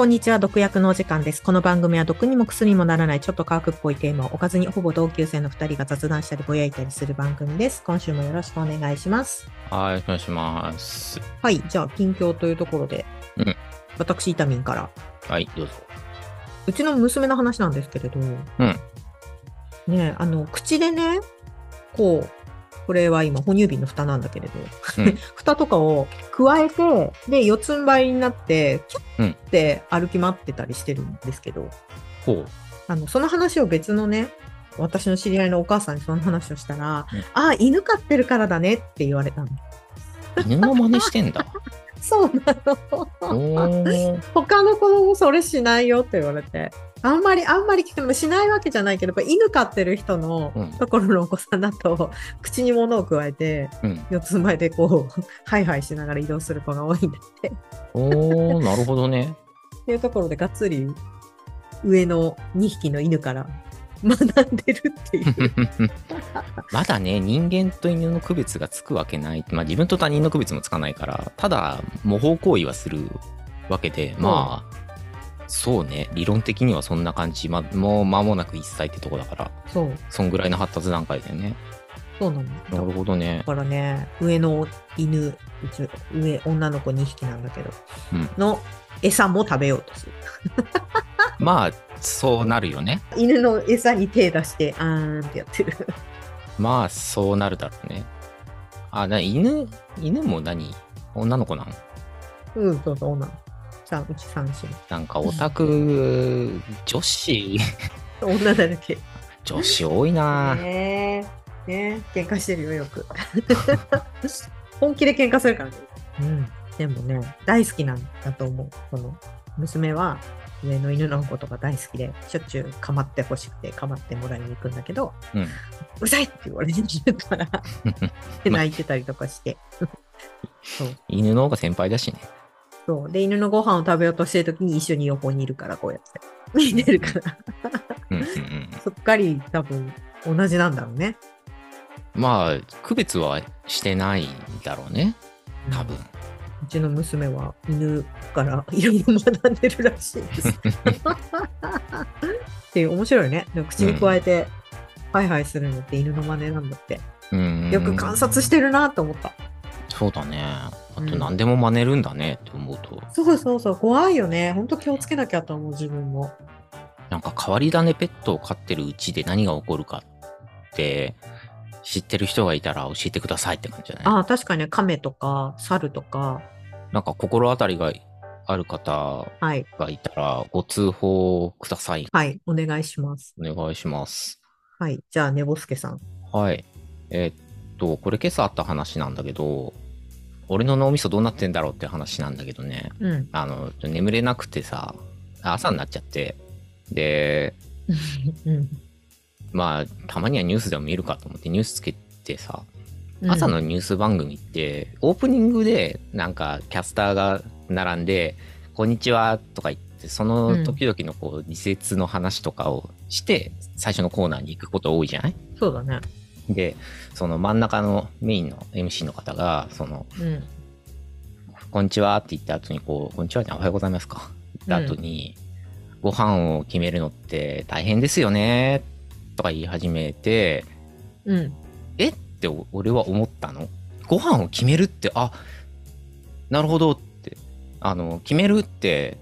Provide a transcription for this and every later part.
こんにちは、毒薬のお時間です。この番組は毒にも薬にもならないちょっと科学っぽいテーマをおかずにほぼ同級生の2人が雑談したりぼやいたりする番組です。今週もよろしくお願いします。はい、お願いします。はい、じゃあ近況というところで、うん私、イタミンから、はい、どうぞ。うちの娘の話なんですけれど、うんねあの、口でね、こう、これは今、哺乳瓶の蓋なんだけれど、うん 蓋とかを加えて、で、四つん這いになって、キュッて歩き回ってたりしてるんですけど、ほう。あの、その話を別のね、私の知り合いのお母さんにその話をしたら、うんあ、犬飼ってるからだねって言われたの。犬の真似してんだ。そうなの。他の子供それしないよって言われて。あんまり、あんまり聞くのもしないわけじゃないけど、やっぱ犬飼ってる人のうんところのお子さんだと、口に物を加えて、うん。四つ前でこう、ハイハイしながら移動する子が多いんだって。おー、なるほどね。っていうところでがっつり上の2匹の犬から学んでるっていう。まだね、人間と犬の区別がつくわけない。まあ自分と他人の区別もつかないから、ただ模倣行為はするわけで、まあ、そうね、理論的にはそんな感じ。まあ、もう間もなく1歳ってとこだから、そう、そんぐらいの発達段階でね。そうなの。なるほどねだ。からね、上の犬、上、女の子2匹なんだけど、うんの餌も食べようとする。まあ、そうなるよね。犬の餌に手出して、あーんってやってる。まあ、そうなるだろうね。あ、な、犬、犬も何？女の子なのうん、そうそう、女の子。さあ、うち3姉なんかオタク、女子、妹。女だらけ。女子多いなぁ。ねえ、ねえ、喧嘩してるよ、よく。本気で喧嘩するからね。うん。でもね、大好きなんだと思う。この娘は上の犬のことが大好きで、しょっちゅう構ってほしくて構ってもらいに行くんだけど、うん。うるさいって言われてるから、で 泣いてたりとかして。そう。犬の方が先輩だしね。そう。で、犬のご飯を食べようとしてるときに一緒に横にいるから、こうやって。見てるから。うんうんうん。そっかり多分同じなんだろうね。まあ、区別はしてないんだろうね。多分。うちの娘は犬からいろいろ学んでるらしいです。っていう面白いね。口に加えて、ハイハイするのって犬の真似なんだって。うん。よく観察してるなと思った。そうだね。あうんと何でも真似るんだねって思うと、そうそうそう、怖いよね。ほんと気をつけなきゃと思う、自分も。なんか変わり種ペットを飼ってるうちで何が起こるかって、知ってる人がいたら教えてくださいって感じじゃないああ、確かにね、亀とか猿とか、なんか心当たりがある方はい、がいたらご通報ください。はい、お願いします。お願いします。はい、じゃあ、ねぼすけさん。はい。えーっと、これ今朝あった話なんだけど、俺の脳みそどうなってんだろうって話なんだけどね。うん。あの、眠れなくてさ、朝になっちゃって、で、うんまあ、たまにはニュースでも見るかと思ってニュースつけてさ、朝のニュース番組って、オープニングでなんかキャスターが並んで、こんにちはとか言って、その時々のこう、時節の話とかをして、最初のコーナーに行くこと多いじゃない？そうだね。で、その真ん中のメインの MC の方が、その、うん。こんにちはって言った後に、こう、こんにちはじゃんおはようございますか。言った後に、ご飯を決めるのって大変ですよね、とか言い始めて、うん。え？って俺は思ったの？ご飯を決めるって、あ、なるほどって、あの、決めるって、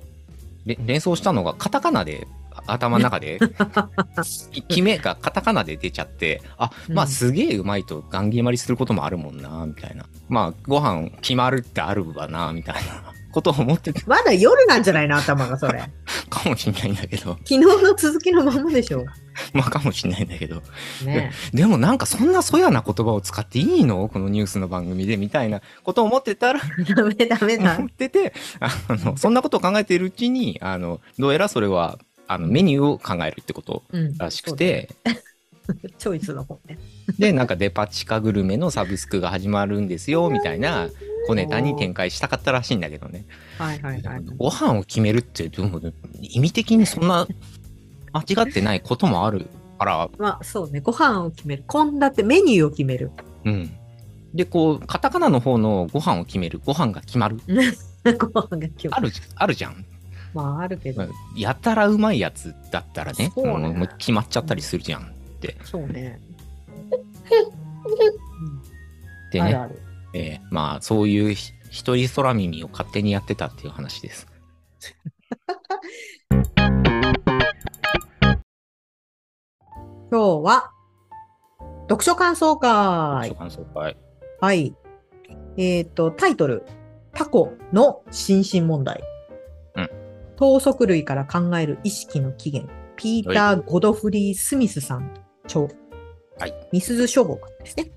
れ連想したのがカタカナで、頭の中で、き 決めがカタカナで出ちゃって、あ、まあうんすげえうまいとガン決まりすることもあるもんな、みたいな。まあご飯決まるってあるわな、みたいなことを思ってたまだ夜なんじゃないの頭がそれ。かもしんないんだけど、昨日の続きのままでしょ。まあかもしんないんだけど、ねでもなんかそんなそやな言葉を使っていいの？このニュースの番組でみたいなことを思ってたら、ダメダメだ思。ってて、あの、そんなことを考えているうちに、あの、どうやらそれは、あの、メニューを考えるってことうんらしくて、チョイスの方ね。で、なんかデパ地下グルメのサブスクが始まるんですよ、みたいな小ネタに展開したかったらしいんだけどね。はいはいはい。ご飯を決めるって、でも意味的にそんな間違ってないこともあるから、まあそうね、ご飯を決める。献立、メニューを決める。うん。で、こう、カタカナの方のご飯を決める、ご飯が決まる。ご飯が今日ある、あるじゃん。まああるけど、やたらうまいやつだったらね、そうねもう決まっちゃったりするじゃんって。そうね。でね、あるある。えーまあ、そういうひ一人空耳を勝手にやってたっていう話です。今日は、読書感想会。感想会。はい。えっ、と、タイトル、タコの心身問題。うん等足類から考える意識の起源。ピーター・ゴドフリー・スミスさん著。はい。ミスズ書房ですね。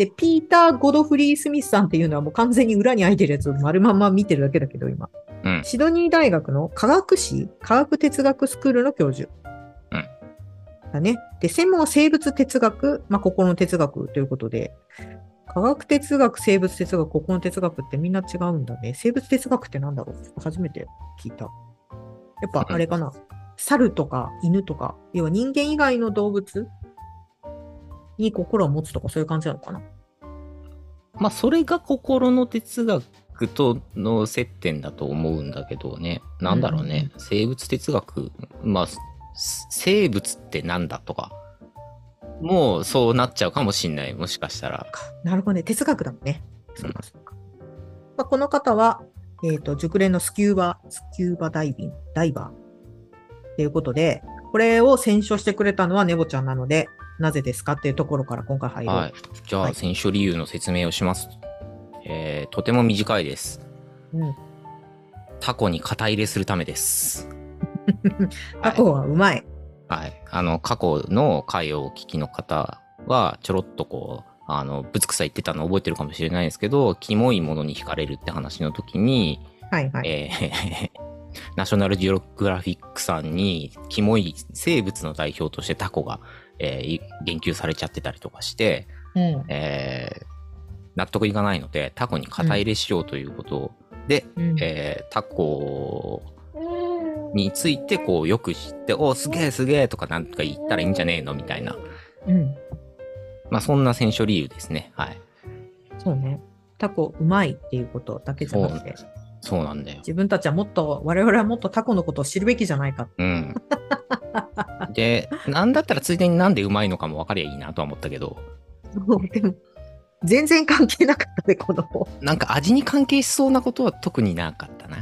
はい。で、ピーター・ゴドフリー・スミスさんっていうのはもう完全に裏に空いてるやつを丸まんま見てるだけだけど、今。うん。シドニー大学の科学史科学哲学スクールの教授。うんだね。で、専門は生物哲学、まあ、心の哲学ということで、科学哲学、生物哲学、心の哲学ってみんな違うんだね。生物哲学ってなんだろう？初めて聞いた。やっぱあれかな？猿とか犬とか、要は人間以外の動物に心を持つとかそういう感じなのかな？まあ、それが心の哲学との接点だと思うんだけどね。なんだろうね。生物哲学、まあ、す生物ってなんだとか。もうそうなっちゃうかもしんない。もしかしたら。なるほどね。哲学だもんね。そうかそうか。まあ、この方は、えっ、と、熟練のスキューバ、スキューバダイビング、ダイバー。っていうことで、これを選書してくれたのはネボちゃんなので、なぜですかっていうところから今回入る。はい。じゃあ、はい選書理由の説明をします。えーとても短いです。うん。タコに肩入れするためです。タコはうまい。はい。あの、過去の回をお聞きの方は、ちょろっとこう、あの、ぶつくさ言ってたの覚えてるかもしれないですけど、キモいものに惹かれるって話の時に、はいはい。えー ナショナルジオグラフィックさんに、キモい生物の代表としてタコが、えーい言及されちゃってたりとかして、うん。えー納得いかないので、タコに肩入れしようということで、うんえータコについてこうよく知って、おすげえすげえとかなんとか言ったらいいんじゃねえのみたいな。うん。まあそんな選書理由ですね。はい。そうね。タコうまいっていうことだけじゃなくて、そうなんだよ。自分たちはもっと、我々はもっとタコのことを知るべきじゃないか。うん。で、なんだったらついでになんでうまいのかも分かりゃいいなとは思ったけど、でも、全然関係なかったね、この子。なんか味に関係しそうなことは特になかったな。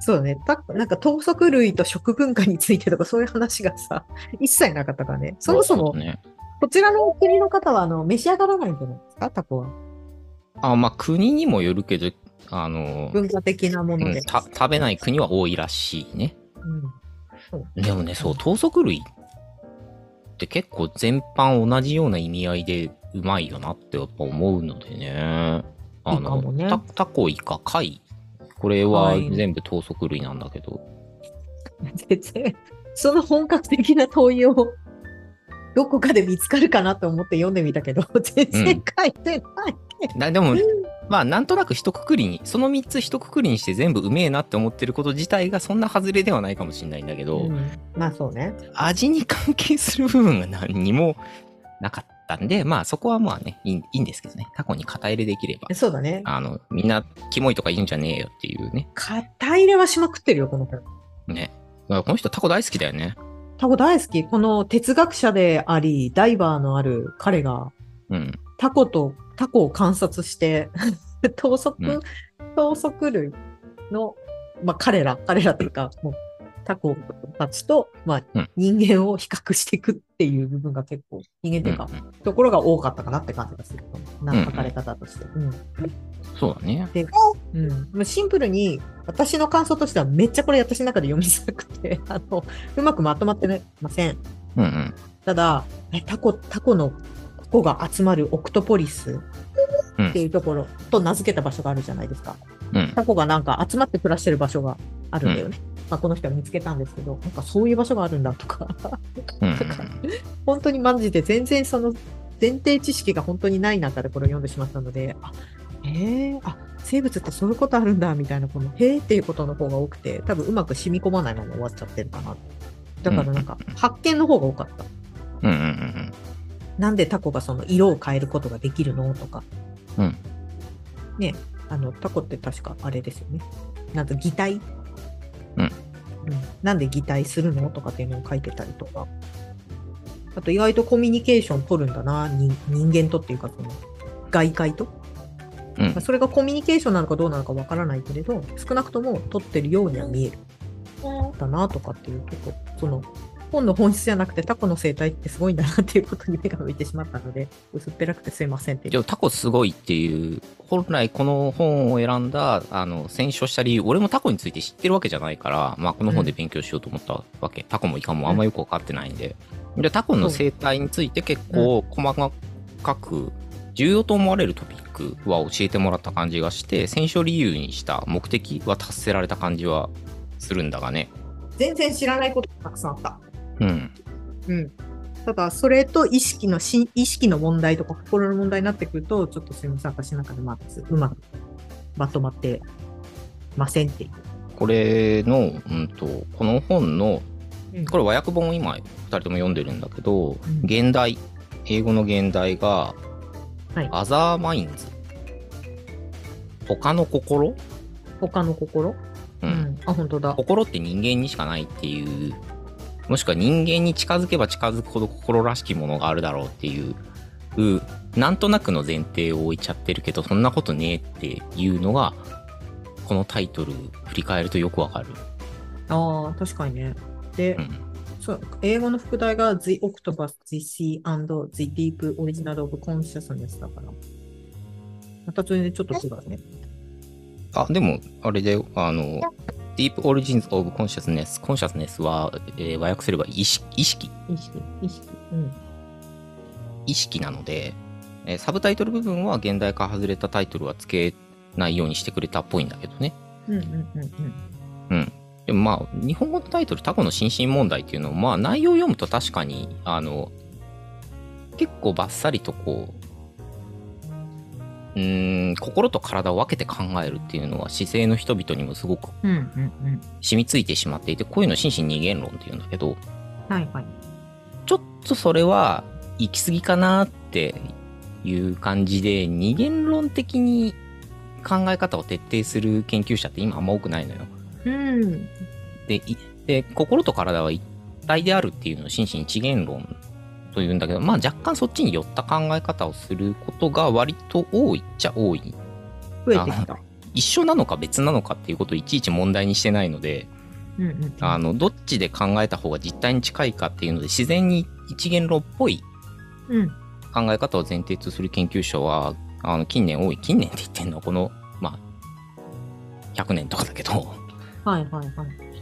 そうだね。たなんか等足類と食文化についてとかそういう話がさ、一切なかったからね。そもそもう、ね。こちらの国の方は、あの、召し上がらないんじゃないですか、タコは。あ、まあ国にもよるけど、あの、文化的なもうので。んた食べない国は多いらしいね。うん。でもね、そう、等足類って結構全般同じような意味合いでうまいよなってやっぱ思うのでね。あいいかもねタタコ、イカ、貝。これははい全部等足類なんだけど。全然、その本格的な問いを、どこかで見つかるかなと思って読んでみたけど、全然書いてない。なでも、まあなんとなく一括りに、その3つ一括りにして全部うめえなって思ってること自体がそんな外れではないかもしれないんだけど、うんまあそうね。味に関係する部分が何にもなかったんで、まあそこはまあね、いいんですけどね。タコに肩入れできれば。そうだね。あの、みんな、キモいとか言うんじゃねえよっていうね。肩入れはしまくってるよ、この子。ね。この人タコ大好きだよね。タコ大好き。この哲学者であり、ダイバーのある彼が、うん。タコと、タコを観察して、等足、うん等足類の、まあ彼ら、彼らというか、もうタコたちと、まあうん人間を比較していくっていう部分が結構、人間というか、うんうんところが多かったかなって感じがする。な書かれ方として。うんそうだね。で、うん、シンプルに私の感想としてはめっちゃこれ私の中で読みづらくて、あの、うまくまとまってません。うんうん。ただ、えタコ、タコのコが集まるオクトポリスっていうところと名付けた場所があるじゃないですか。うん。タコがなんか集まって暮らしてる場所があるんだよね。まあ、この人は見つけたんですけど、なんかそういう場所があるんだとか、うんうん 本当にマジで全然その前提知識が本当にない中でこれを読んでしまったので、あ、へえ、あ、生物ってそういうことあるんだみたいな、このへえっていうことの方が多くて、多分うまく染み込まないまま終わっちゃってるかな。だからなんか発見の方が多かった。うんうんうんうん。なんでタコがその色を変えることができるのとか。うん。ね、あの、タコって確かあれですよね。なんと擬態うんうん。なんで擬態するのとかっていうのを書いてたりとか。あと意外とコミュニケーション取るんだな、人人間とっていうかその外界と。うんまあ。それがコミュニケーションなのかどうなのかわからないけれど、少なくとも取ってるようには見える。だなとかっていうとこ、その本の本質じゃなくてタコの生態ってすごいんだなっていうことに目が向いてしまったので、薄っぺらくてすいませんっていう。でもタコすごいっていう、本来この本を選んだ、あの、選書した理由、俺もタコについて知ってるわけじゃないから、まあこの本で勉強しようと思ったわけ。タコもイカもあんまよくわかってないんで。で、タコの生態について結構細かく、重要と思われるトピックは教えてもらった感じがして、選書理由にした目的は達せられた感じはするんだがね。全然知らないことがたくさんあった。うん。うん。ただ、それと意識のし、意識の問題とか心の問題になってくると、ちょっとすみません、私の中でまずうまくまとまってませんっていう。これの、うんと、この本のうんこれ和訳本を今2人とも読んでるんだけど、ん現代英語の現代がはい「アザーマインズ」他の心、他の心？うんあ、本当だ。心って人間にしかないっていうもしくは人間に近づけば近づくほど心らしきものがあるだろうっていううなんとなくの前提を置いちゃってるけどそんなことねえっていうのがこのタイトル振り返るとよくわかる、ああ、確かにね。で、うん、そう英語の副題が The Octopus, the Sea and the Deep Original of Consciousness だから。またそれでちょっと違うね。あ、でも、あれで、あの、Deep Origins of Consciousness。Consciousness は、えー和訳すれば意識、意識、意識、意識。うん。意識なので、えーサブタイトル部分は現代化外れたタイトルは付けないようにしてくれたっぽいんだけどね。うんうんうんうん。うん。でもまあ、日本語のタイトル、タコの心身問題っていうのを、まあ、内容を読むと確かに、あの、結構バッサリとこう、うーん、心と体を分けて考えるっていうのは姿勢の人々にもすごく。染みついてしまっていて、こういうの心身二元論っていうんだけど、はいはい。ちょっとそれは行き過ぎかなっていう感じで、二元論的に考え方を徹底する研究者って今あんま多くないのよ。うん。で心と体は一体であるっていうのを心身一元論というんだけど、まあ若干そっちに寄った考え方をすることが割と多いっちゃ多い。増えてきた。一緒なのか別なのかっていうことをいちいち問題にしてないので、うんうんうん。あの、どっちで考えた方が実態に近いかっていうので、自然に一元論っぽいうん。考え方を前提とする研究者は、あの、近年多い。近年って言ってんのはこの、まあ、100年とかだけど、はいはいはい。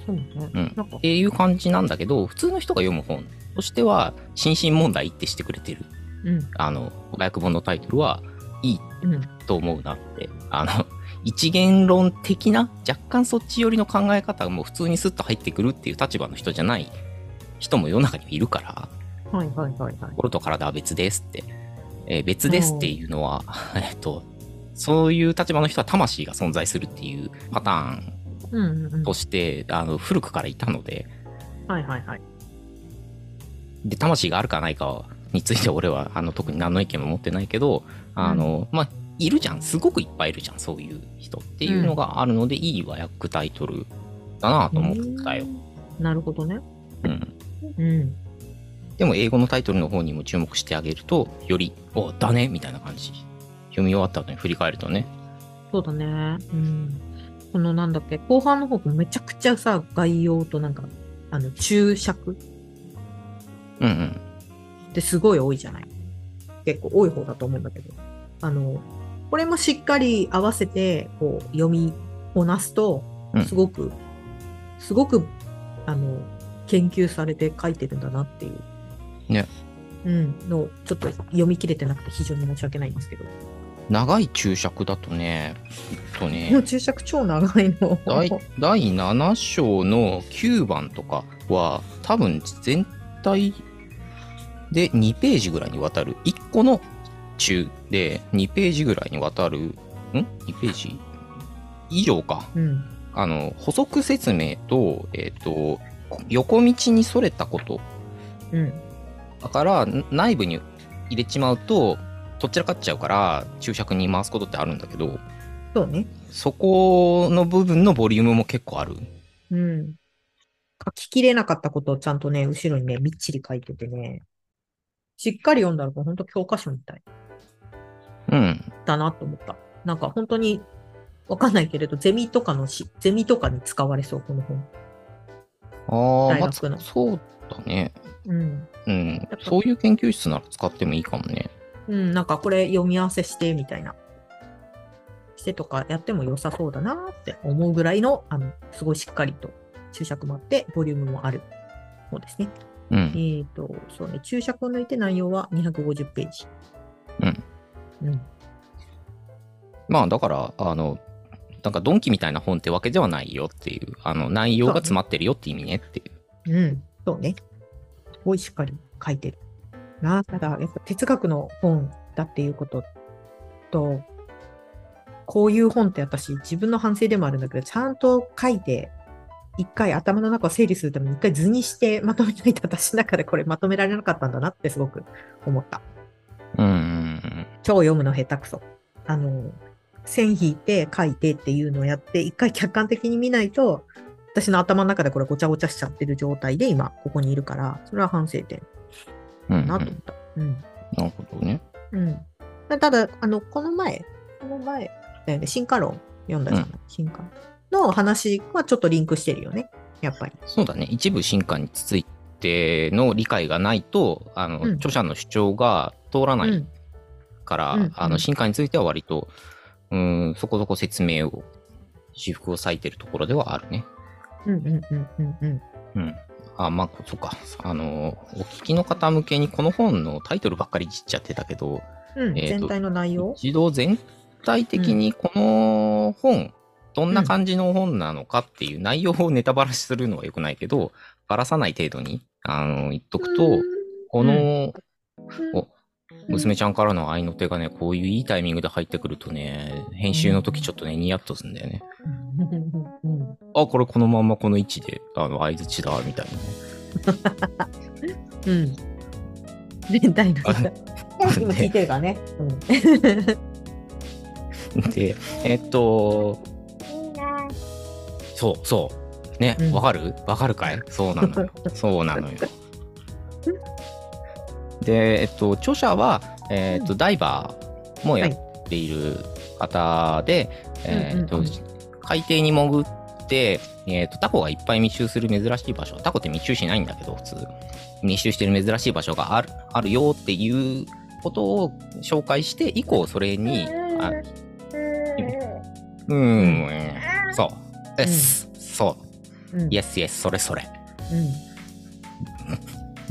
そうね。うんなんかっ、ていう感じなんだけど、普通の人が読む本としては、心身問題ってしてくれてる、うん。あの、和訳本のタイトルはいいうん。と思うなって、あの、一元論的な、若干そっち寄りの考え方がもう普通にスッと入ってくるっていう立場の人じゃない人も世の中にはいるから、はいはいはいはい。心と体は別ですって、えー別ですっていうのは、えっと、そういう立場の人は魂が存在するっていうパターンうんうんうん。として、あの古くからいたので、はいはいはい。で、魂があるかないかについて俺はあの特に何の意見も持ってないけど、あの、まあ、いるじゃん。すごくいっぱいいるじゃん。そういう人っていうのがあるので、いい和訳タイトルだなと思ったよ。なるほどね。うん。うん。でも英語のタイトルの方にも注目してあげると、より、お、だねみたいな感じ。読み終わった後に振り返るとね。そうだね。うん。このなんだっけ、後半の方めちゃくちゃさ、概要となんか、あの、注釈うんうん。ってすごい多いじゃない結構多い方だと思うんだけど。あの、これもしっかり合わせて、こう、読みこなすとうん、すごく、すごく、あの、研究されて書いてるんだなっていう。ね。うん。の、ちょっと読み切れてなくて非常に申し訳ないんですけど。長い注釈だとね、えっともうね、注釈超長いの。第第7章の9番とかは、多分全体で2ページぐらいにわたる、1個の中で2ページぐらいにわたる、ん ?2 ページ？以上か。うん。あの、補足説明と、えっ、と、横道にそれたこと。うん。だから、ん内部に入れちまうと、どちらかっちゃうから、注釈に回すことってあるんだけど、そうね。そこの部分のボリュームも結構ある。うん。書ききれなかったことをちゃんとね、後ろにね、みっちり書いててね、しっかり読んだらもう本当教科書みたいうん。だなと思った。なんか本当にわかんないけれど、ゼミとかのし、ゼミとかに使われそう、この本。ああ、まあ、そうだね。うん。うん。そういう研究室なら使ってもいいかもね。うん、なんかこれ読み合わせしてみたいな。してとかやっても良さそうだなって思うぐらいの、あの、すごいしっかりと注釈もあって、ボリュームもある方ですね。うん。えっ、と、そうね、注釈を抜いて内容は250ページ。うん。うん。まあだから、あの、なんかドンキみたいな本ってわけではないよっていう、あの、内容が詰まってるよって意味ねっていう。うん。そうね。すごいしっかり書いてる。なただ、やっぱ哲学の本だっていうことと、こういう本って私、自分の反省でもあるんだけど、ちゃんと書いて、一回頭の中を整理するために一回図にしてまとめないと私の中でこれまとめられなかったんだなってすごく思った。うんうんうん。超読むの下手くそ。あの、線引いて書いてっていうのをやって、一回客観的に見ないと、私の頭の中でこれごちゃごちゃしちゃってる状態で今ここにいるから、それは反省点うんうんだなと思った。うん。なるほどね。うん。ただ、あの、この前、この前、だよね、進化論読んだじゃない、う進化の話はちょっとリンクしてるよね。やっぱり。そうだね。一部進化についての理解がないと、あの、うん著者の主張が通らないうん。から、うんあの、進化については割と、うん、そこそこ説明を、私服を割いてるところではあるね。うんうんうんうんうん。うん。あ、まあ、そっか。あの、お聞きの方向けにこの本のタイトルばっかりいじっちゃってたけど、全体の内容？一度全体的にこの本、どんな感じの本なのかっていう内容をネタバラしするのは良くないけど、ばらさない程度に、あの、言っとくと、この、お、娘ちゃんからの愛の手がね、こういういいタイミングで入ってくるとね、編集の時ちょっとね、ニヤッとするんだよね。あ、これこのまんまこの位置で、あの、相づちだ、みたいなね。うん。全体のあ今聞いてるからね。うん。で、えっと、そうそう。ねうん、わかる？わかるかい？そうなのよ。そうなのよ。で、えっと、著者は、えっと、ダイバーもやっている方で、えっとうんうんうん、海底に潜って、えっと、タコがいっぱい密集する珍しい場所。タコって密集しないんだけど、普通。密集してる珍しい場所がある、あるよっていうことを紹介して、以降それに、あうーん、そう。です。そう。うん。イエスイエス、それそれ。うん。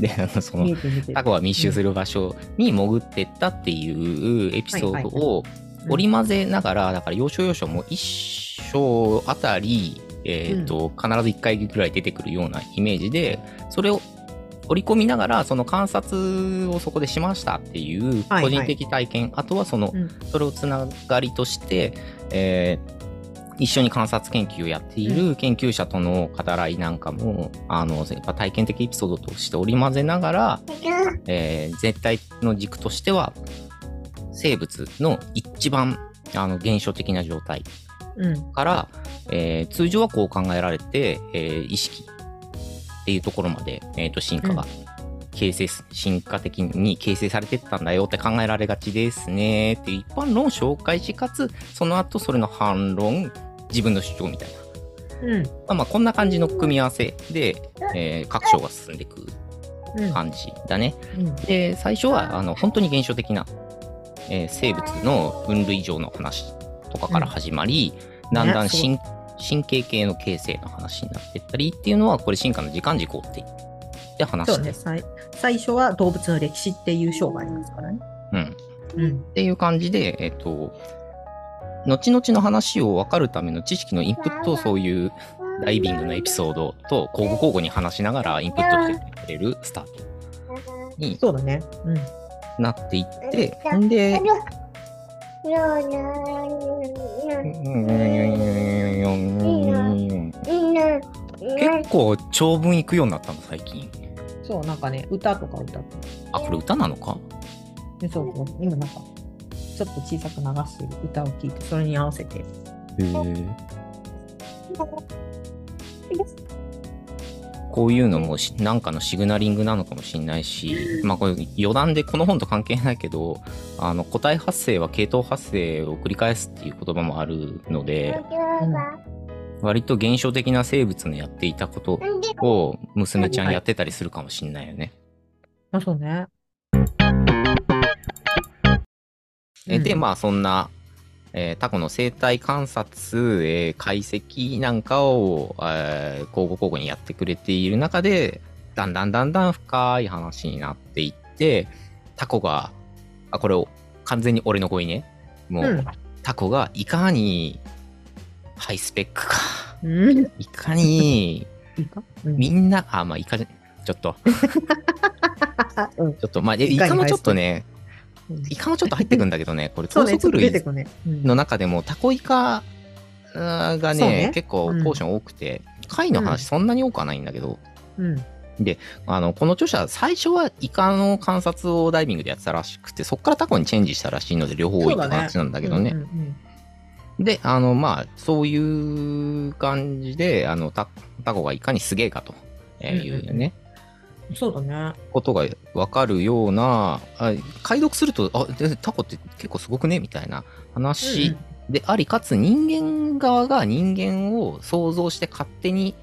で、あの、そのタコが密集する場所に潜ってったっていうエピソードを織り交ぜながら、だから要所要所も一章あたり、えっ、と、必ず1回ぐらい出てくるようなイメージで、それを織り込みながら、その観察をそこでしましたっていうはい個人的体験、あとはその、うんそれをつながりとして、えー一緒に観察研究をやっている研究者との語らいなんかも、あの、やっぱ体験的エピソードとして織り交ぜながら、えー全体の軸としては、生物の一番、あの、現象的な状態うん。から、えー通常はこう考えられて、えー意識っていうところまで、えーと進化が形成す、進化的に形成されてったんだよって考えられがちですねって一般論を紹介し、かつ、その後それの反論、自分の主張みたいな。うん。まあ、まあこんな感じの組み合わせで、えー各章が進んでいくうん。感じだね。うん。で、最初は、あの、本当に現象的な、えー生物の分類上の話とかから始まり、だんだんねすご神神経系の形成の話になっていったりっていうのは、これ進化の時間軸を追っていって話して、そうね。最最初は動物の歴史っていう章がありますからね。うん。うん。っていう感じで、えっ、と、後々の話を分かるための知識のインプットをそういうダイビングのエピソードと交互交互に話しながらインプットしてくれるスタートにそうだね。うん。なっていって、んで、結構長文いくようになったの最近そう、なんかね、歌とか歌って。あこれ歌なのか？でそうそう。今なんか、ちょっと小さく流してる歌を聴いて、それに合わせて。へえ。こういうのもしなんかのシグナリングなのかもしれないし、まあこれ余談でこの本と関係ないけど、あの個体発生は系統発生を繰り返すっていう言葉もあるので、割と現象的な生物のやっていたことを娘ちゃんやってたりするかもしれないよね。あ、そうね。うん。まあそんな、えータコの生態観察、えー解析なんかを、えー交互交互にやってくれている中で、だんだんだんだん深い話になっていって、タコが、あ、これを完全に俺の声ね。もう、うん。タコがいかにハイスペックか、うん。いかにみんな、あ、まあいかじ、ちょっと、うん。ちょっと、まあ、えいかにイカもちょっとね、うんイカもちょっと入ってくんだけどね、これ、高速類の中でもタコイカがねね。結構ポーション多くて、貝のうん。話そんなに多くはないんだけど、うん。あのこの著者最初はイカの観察をダイビングでやってたらしくてそこからタコにチェンジしたらしいので両方多いって話なんだけどね。うんうんであのまあそういう感じであのタタコがいかにすげえかというね、うんそうだね。ことが分かるようなあ解読するとあでタコって結構すごくねみたいな話、でありかつ人間側が人間を想像して勝手に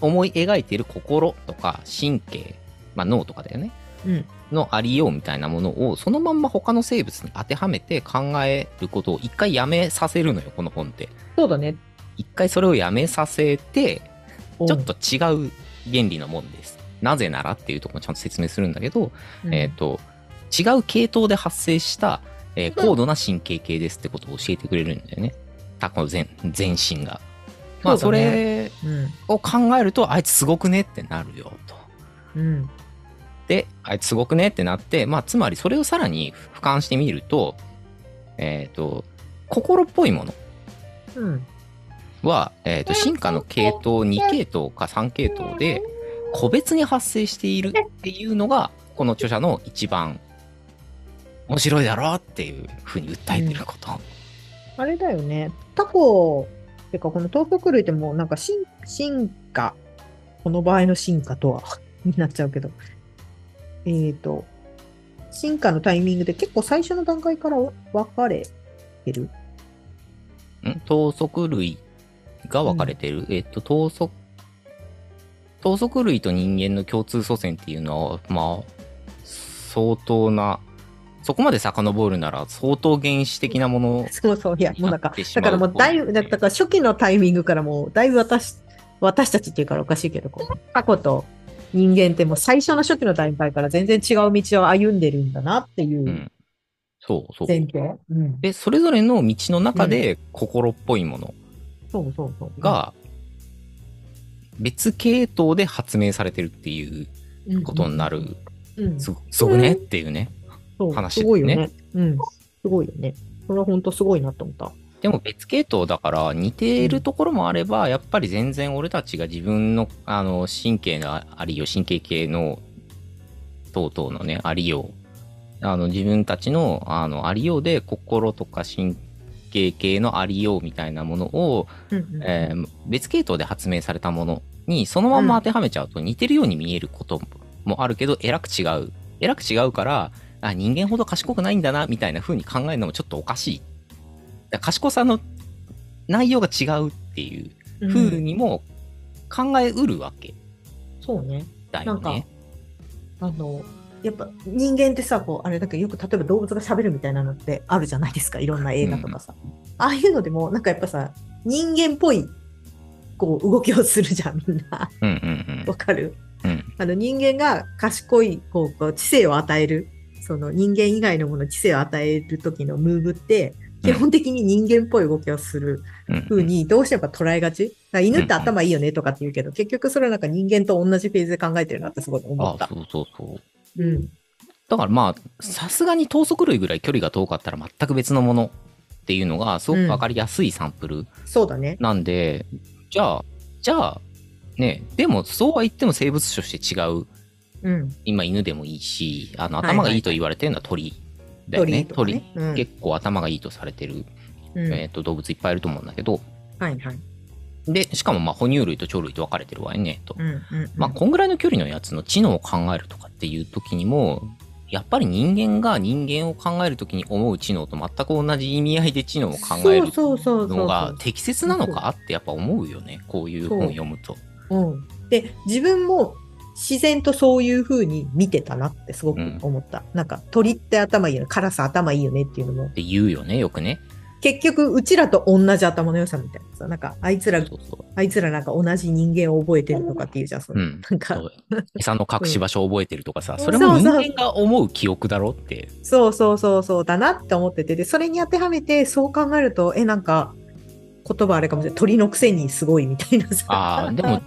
思い描いている心とか神経、まあ、脳とかだよねうん。のありようみたいなものをそのまんま他の生物に当てはめて考えることを一回やめさせるのよこの本ってそうだね。一回それをやめさせてちちょっと違う原理のもんですなぜならっていうところもちゃんと説明するんだけど、えっ、と、違う系統で発生した、えー高度な神経系ですってことを教えてくれるんだよね。タコの全全身が。まあ、それうん。を考えると、あいつすごくねってなるよと。うん。で、あいつすごくねってなって、まあ、つまりそれをさらに俯瞰してみると、えっ、と、心っぽいものうん。は、えー、と進化の系統2系統か3系統で個別に発生しているっていうのがこの著者の一番面白いだろうっていうふうに訴えてること、あれだよね。タコ、てかこの東極類ってもうなんか進進化、この場合の進化とは になっちゃうけど、えっ、と、進化のタイミングで結構最初の段階から分かれてる？ん？頭足類が分かれてる、えっ、と頭足頭足類と人間の共通祖先っていうのはまあ相当なそこまで遡るなら相当原始的なもの そうそう、いや、もうなんかだからもうだいぶ、だから初期のタイミングからもうだいぶ私、私たちっていうからおかしいけど、こうタコと人間ってもう最初の初期の段階から全然違う道を歩んでるんだなっていううんそうそう前提。うん。でそれぞれの道の中で心っぽいものそうそうそう。が別系統で発明されてるっていううんことになる、うん、すすごくねっていうねそう話すごいよですね。うん。すごいよね。これは本当すごいなと思った。でも別系統だから似ているところもあれば、やっぱり全然俺たちが自分のあの神経のありよう神経系の等々のねありようあの自分たちのあのありようで心とか神経系のありようみたいなものを、うんうん。えー別系統で発明されたものにそのまんま当てはめちゃうと似てるように見えることもあるけどえらく違う。えらく違うからあ人間ほど賢くないんだなみたいな風に考えるのもちょっとおかしい。だ賢さの内容が違うっていう風にも考えうるわけ。そうね。だよね。あの、やっぱ人間ってさ、こう、あれだけどよく例えば動物が喋るみたいなのってあるじゃないですか。いろんな映画とかさ。ああいうのでも、なんかやっぱさ、人間っぽい、こう、動きをするじゃん、みんな。うんうんわかる？うんあの人間が賢いこうこう知性を与えるその人間以外のものに知性を与える時のムーブって基本的に人間っぽい動きをするうんうにどうしてもやっぱ捉えがち？犬って頭いいよねとかって言うけど結局それはなんか人間と同じフェーズで考えてるなってすごい思った。あそうそうそううん、だからまあさすがに等足類ぐらい距離が遠かったら全く別のものっていうのがすごく分かりやすいサンプルそうだね。なんで、じゃあじゃあねでもそうは言っても生物種として違ううん。今犬でもいいし、あの、頭がいいと言われてるのは鳥だよね。鳥とかねうん結構頭がいいとされてる、うん。えっと動物いっぱいいると思うんだけど、はいはい。で、しかもまあ哺乳類と鳥類と分かれてるわよね、と。うんうんうん。まあ、こんぐらいの距離のやつの知能を考えるとかっていう時にも、やっぱり人間が人間を考える時に思う知能と全く同じ意味合いで知能を考えるのが適切なのかってやっぱ思うよね。こういう本読むと。うん。で、自分も自然とそういう風に見てたなってすごく思った。なんか鳥って頭いいよね、カラス頭いいよねっていうのも、って言うよね、よくね。結局うちらと同じ頭の良さみたいなさ、なんかあいつら、そうそう。あいつらなんか同じ人間を覚えてるとかっていうじゃん、そのうん。なんか餌の隠し場所を覚えてるとかさ、うんそれも人間が思う記憶だろって。そうそうそうそうだなって思ってて、で、それに当てはめて、そう考えると、え、なんか、言葉あれかもしれない。鳥のくせにすごいみたいなさ。ああ、でも、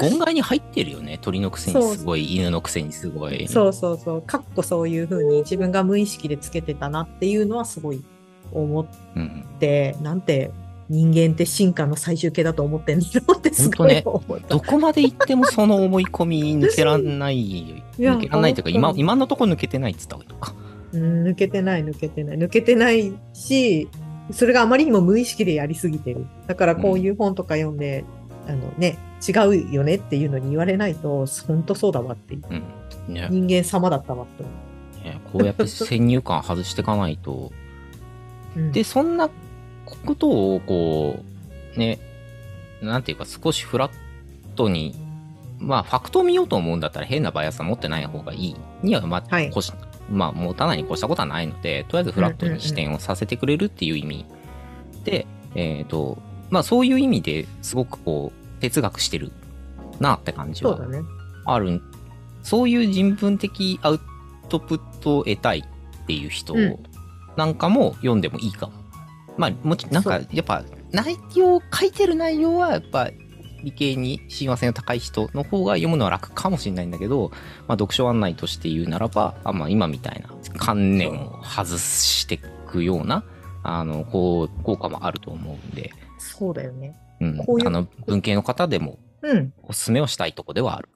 言外に入ってるよね。鳥のくせにすごい、犬のくせにすごい。そうそうそう。かっこそういう風に自分が無意識でつけてたなっていうのはすごい思っうん。て、なんて人間って進化の最終形だと思ってんだろうってすごい思った。どこまで行ってもその思い込み抜けらんない。抜けらんないというか、今、今のところ抜けてないって言った方がいいのか。うん、抜けてない抜けてない。抜けてないし、それがあまりにも無意識でやりすぎてる。だからこういう本とか読んで、あのね、違うよねっていうのに言われないと、本当そうだわっていう。うん。ね。人間様だったわって思ねこうやって先入観外していかないと。う。うん。で、そんなことを、こう、ね、なんていうか、少しフラットに、まあ、ファクトを見ようと思うんだったら変なバイアスは持ってない方がいい。には、まあ、はい。まあ、持たないに越したことはないので、とりあえずフラットに視点をさせてくれるっていう意味。で、えっ、と、まあ、そういう意味ですごくこう、哲学してるなって感じは。ある、そういう人文的アウトプットを得たいっていう人うんなんかも読んでもいいかも。まあ、もちなんか、やっぱ、内容、書いてる内容は、やっぱ、理系に親和性の高い人の方が読むのは楽かもしれないんだけど、まあ、読書案内として言うならば、あまあ、今みたいな観念を外していくような、あの、こう、効果もあると思うんで、そうだよね。うんこういうあの、文系の方でもうん。おすすめをしたいとこではある。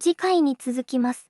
次回に続きます。